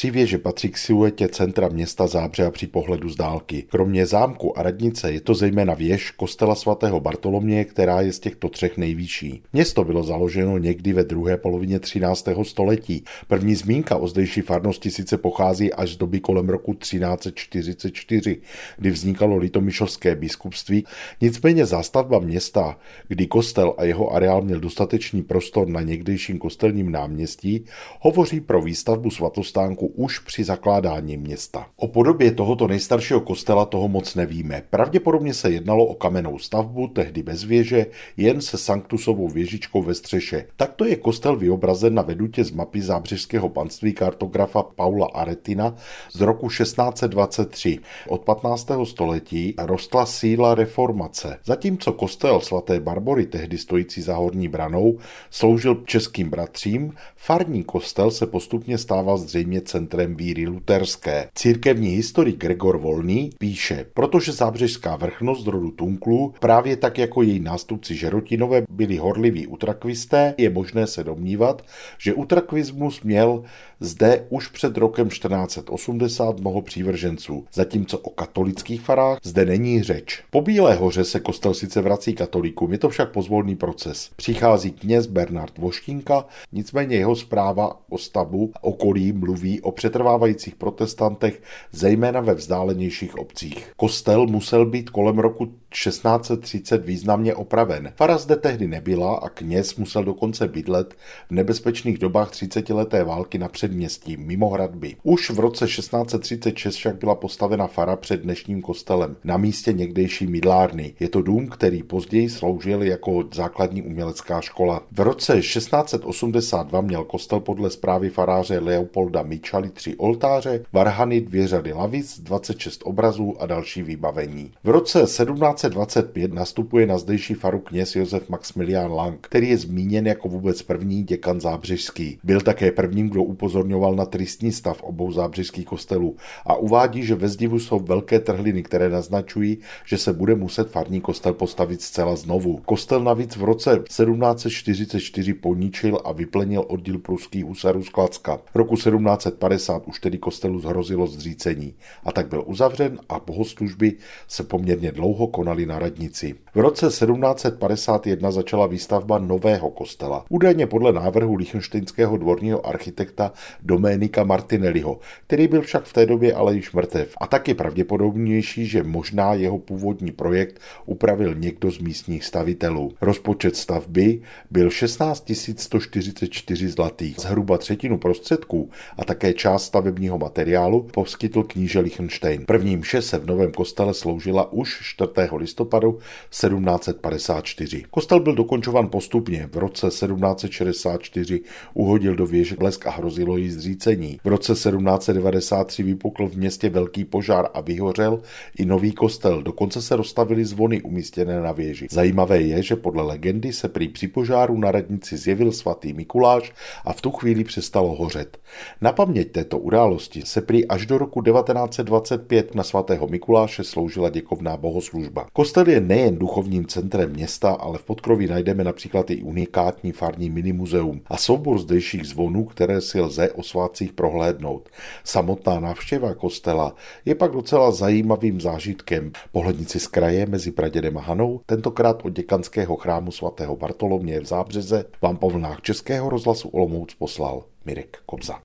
Tři věže patří k siluetě centra města Zábřeha při pohledu z dálky. Kromě zámku a radnice je to zejména věž kostela svatého Bartoloměje, která je z těchto třech nejvyšší. Město bylo založeno někdy ve druhé polovině 13. století. První zmínka o zdejší farnosti sice pochází až z doby kolem roku 1344, kdy vznikalo litomyšovské biskupství. Nicméně zástavba města, kdy kostel a jeho areál měl dostatečný prostor na někdejším kostelním náměstí, hovoří pro výstavbu svatostánku už při zakládání města. O podobě tohoto nejstaršího kostela toho moc nevíme. Pravděpodobně se jednalo o kamennou stavbu, tehdy bez věže, jen se sanktusovou věžičkou ve střeše. Takto je kostel vyobrazen na vedutě z mapy zábřežského panství kartografa Paula Aretina z roku 1623. Od 15. století rostla síla reformace. Zatímco kostel svaté Barbory, tehdy stojící za horní branou, sloužil českým bratřím, farní kostel se postupně stával zřejmě centrem víry luterské. Církevní historik Gregor Volný píše, protože zábřežská vrchnost rodu Tunklů, právě tak jako její nástupci Žerotinové byli horliví utrakvisté, je možné se domnívat, že utrakvismus měl zde už před rokem 1480 mnoho přívrženců, zatímco o katolických farách zde není řeč. Po Bílé hoře se kostel sice vrací katolíkům, je to však pozvolný proces. Přichází kněz Bernard Voštínka, nicméně jeho zpráva o stabu okolí mluví o přetrvávajících protestantech, zejména ve vzdálenějších obcích. Kostel musel být kolem roku 1630 významně opraven. Fara zde tehdy nebyla a kněz musel dokonce bydlet v nebezpečných dobách 30-leté války na předměstí, mimo hradby. Už v roce 1636 však byla postavena fara před dnešním kostelem, na místě někdejší mydlárny. Je to dům, který později sloužil jako základní umělecká škola. V roce 1682 měl kostel podle zprávy faráře Leopolda Mičali tři oltáře, varhany, dvě řady lavic, 26 obrazů a další vybavení. V roce 1725 nastupuje na zdejší faru kněz Josef Maximilian Lang, který je zmíněn jako vůbec první děkan zábřežský. Byl také prvním, kdo upozorňoval na tristní stav obou zábřežských kostelů a uvádí, že ve zdivu jsou velké trhliny, které naznačují, že se bude muset farní kostel postavit zcela znovu. Kostel navíc v roce 1744 poničil a vyplenil oddíl pruských husarů z Klacka. Roku 1750 už tedy kostelu zhrozilo zřícení a tak byl uzavřen a bohoslužby se poměrně dlouho konaly na radnici. V roce 1751 začala výstavba nového kostela. Údajně podle návrhu lichtenštejnského dvorního architekta Doménika Martinelliho, který byl však v té době ale již mrtev. A tak je pravděpodobnější, že možná jeho původní projekt upravil někdo z místních stavitelů. Rozpočet stavby byl 16 144 zlatých. Zhruba třetinu prostředků a také část stavebního materiálu poskytl kníže Lichtenstein. První mše se v novém kostele sloužila už 4. listopadu 1754. Kostel byl dokončovan postupně. V roce 1764 uhodil do věže blesk a hrozilo jí zřícení. V roce 1793 vypukl v městě velký požár a vyhořel i nový kostel. Dokonce se rozstavily zvony umístěné na věži. Zajímavé je, že podle legendy se prý při požáru na radnici zjevil svatý Mikuláš a v tu chvíli přestalo hořet. Na paměť této události se prý až do roku 1925 na svatého Mikuláše sloužila děkovná bohoslužba. Kostel je nejen duchovním centrem města, ale v podkroví najdeme například i unikátní farní minimuzeum a soubor zdejších zvonů, které si lze o svátcích prohlédnout. Samotná návštěva kostela je pak docela zajímavým zážitkem. Pohlednici z kraje mezi Pradědem a Hanou, tentokrát od děkanského chrámu svatého Bartoloměje v Zábřeze, vám po vlnách Českého rozhlasu Olomouc poslal Mirek Kobza.